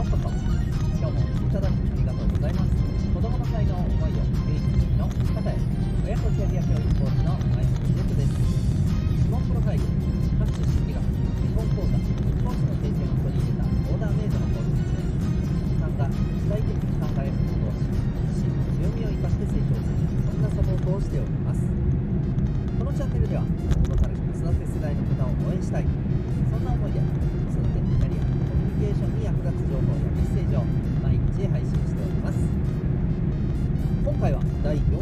ようこそ今日もお聞きいただきありがとうございます子供の才能思いを唯一無二の生き方へ親子キャリア教育コーチの前野秀人です質問プロファイル各種心理学日本講座日本の経験を取り入れたオーダーメイドのコーチですね参加具体的に考えることをし自身の強みを生かして成長するそんなサポートをしておりますこのチャンネルでは子育て世代の方を応援したいジを毎日配信しております。今回は第440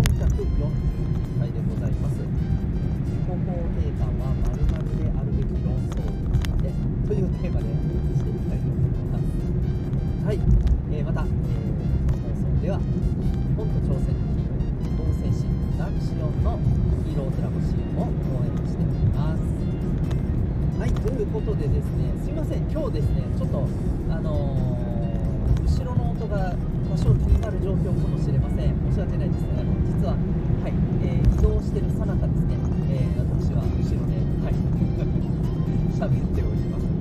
回でございます。自己肯定感は〇〇であるべき論争でというテーマでお送りしていきたいと思います。はい、えーまた、えーこの放送では本と挑戦のヒーロー同精神ダークシオンのヒーローズラボシーンを応援しております。はい。ということでですねすいません。今日ですねちょっとあのーことが多少気になる状況かもしれません。申し訳ないですが実ははい、えー移動してるさなかですね、えー私は後ろではい。喋っております。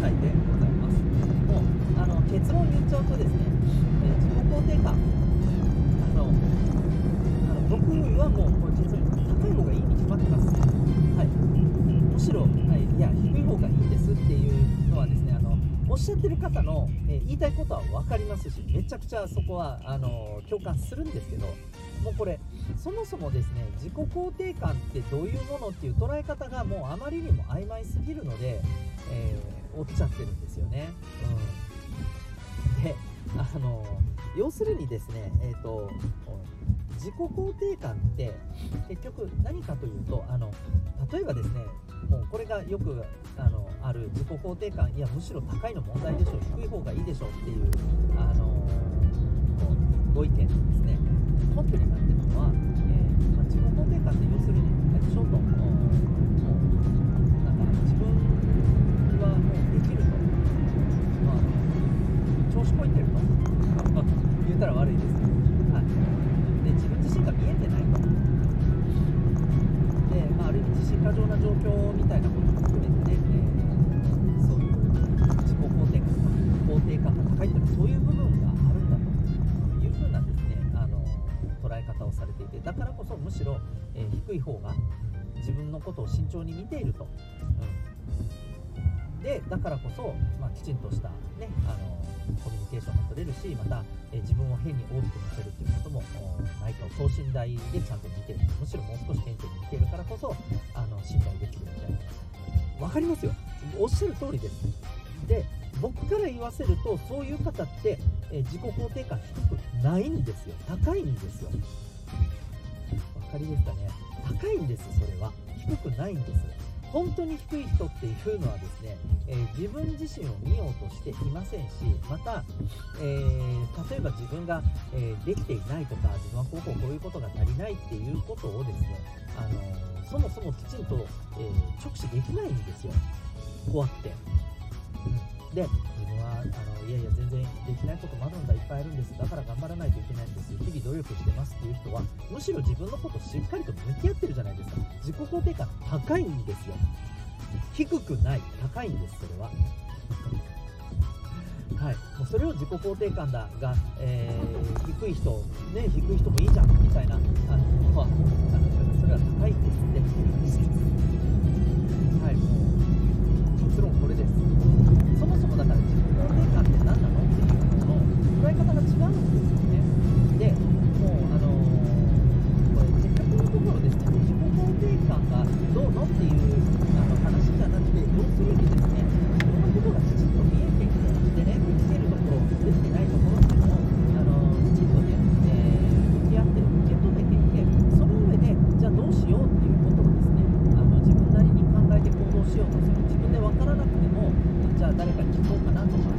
お伝えする回でございますもうあの結論言っちゃうとですね、え自己肯定感あのあの僕はもうこれ結論高い方がいいに決まってますはいむしろ、はい、いや低い方がいいですっていうのはですねあのおっしゃってる方の、えー言いたいことは分かりますしめちゃくちゃそこはあの共感するんですけどもうこれそもそもですね自己肯定感ってどういうものっていう捉え方がもうあまりにも曖昧すぎるので、えー、折っちゃってるんですよね。うん、であの要するにですね、えー、と自己肯定感って結局何かというとあの例えばですねもうこれがよくあのある自己肯定感いやむしろ高いの問題でしょう低い方がいいでしょうっていうあのご意見ですね根拠になってるのは、えーまあ、自己肯定感って要するに過剰な状況みたいなことも含めて、えーそういう自己肯定感とか肯定感が高いっていうのはそういう部分があるんだというふうなですねあの捉え方をされていてだからこそむしろ、えー低い方が自分のことを慎重に見ていると。うん、でだからこそ、まあ、きちんとした、ね、あのコミュニケーションが取れるしまた、えー自分を変に大きく見せるっていうこともおないと等身大でちゃんと見てる。むしろもう少し顕著に見ているからこそあの信頼できるみたいなわかりますよ。おっしゃる通りです。で僕から言わせるとそういう方って、えー自己肯定感低くないんですよ。高いんですよ。わかりですかね。高いんですそれは。低くないんです本当に低い人っていうのはですね、えー自分自身を見ようとしていませんしまた、えー例えば自分が、えーできていないとか自分はこうこうこういうことが足りないっていうことをですね、あのそもそもきちんと、え直視できないんですよ怖くて。うんであのいやいや全然できないことまだまだいっぱいあるんです。だから頑張らないといけないんです。日々努力してますっていう人はむしろ自分のことしっかりと向き合ってるじゃないですか。自己肯定感高いんですよ。低くない高いんですそれは。はい、もうそれを自己肯定感だが、えー低い人、ね、低い人もいいじゃんみたいなあの、まあ、それは高いんですって。はい、もう結論これです。そもそもだからの捉え方が違うんですよ行こうかなとか、あ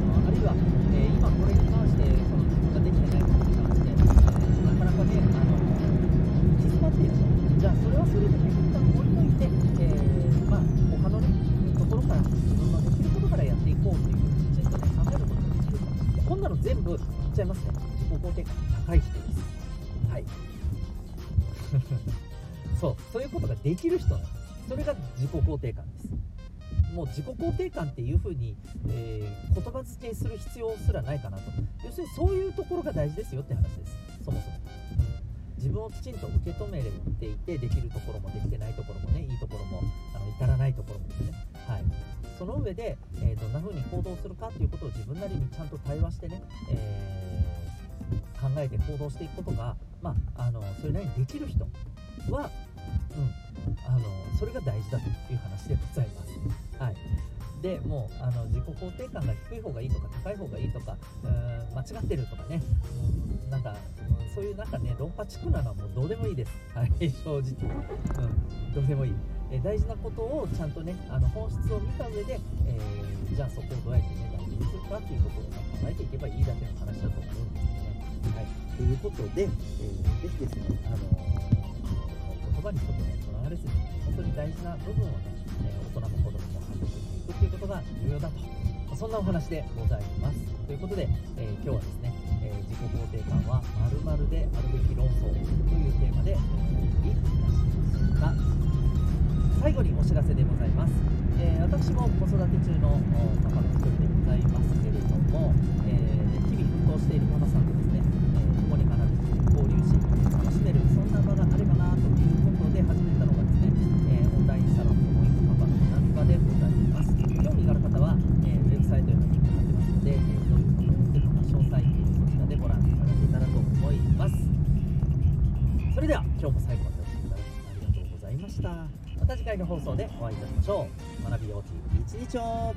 のあるいは、えー、今これに関して、その自分ができてないことに関して、えー、なかなかね、あの行き詰っていると、じゃあそれはそれでね、一旦置いといて、えー、まあ、他のね、ところから、自分のできることからやっていこうという、きちんとね、考えることができるか、こんなの全部いっちゃいますね、自己肯定感高い人です。はい そう、そういうことができる人それが自己肯定感です。もう自己肯定感っていう風に、えー、言葉付けする必要すらないかなと。要するにそういうところが大事ですよって話です。そもそも。自分をきちんと受け止めていてできるところもできてないところもねいいところもあの至らないところもですね。はい。その上で、えー、どんな風に行動するかっていうことを自分なりにちゃんと対話してね、えー、考えて行動していくことが、まあ、あのそれなりにできる人は、うん、あのそれが大事だという話でございます。はい。でもうあの自己肯定感が低い方がいいとか高い方がいいとかうーん間違ってるとかね。うんなんかそういうなんかね論破チクなのはもうどうでもいいです、はい、正直、うん、どうでもいい、え大事なことをちゃんとねあの本質を見た上で、えー、じゃあそこをどうやってね大事にするかっていうところを考えていけばいいだけの話だと思うんですよね。はい、ということで、えー、ぜひですね、あのー、言葉にちょっとねとらわれずに本当に大事な部分をね、え大人も子供も育んでいくっていうことが重要だとそんなお話でございます。ということで、えー、今日はですね、えー、自己肯定感は〇〇であるべき論争というテーマで、えー、いたしました。最後にお知らせでございます。えー、私も子育て中のパパの一人でございますけれども、え日々奮闘しているパパさん今日も最後までお聴きいただきありがとうございました。また次回の放送でお会いいたしましょう。学びようち一日を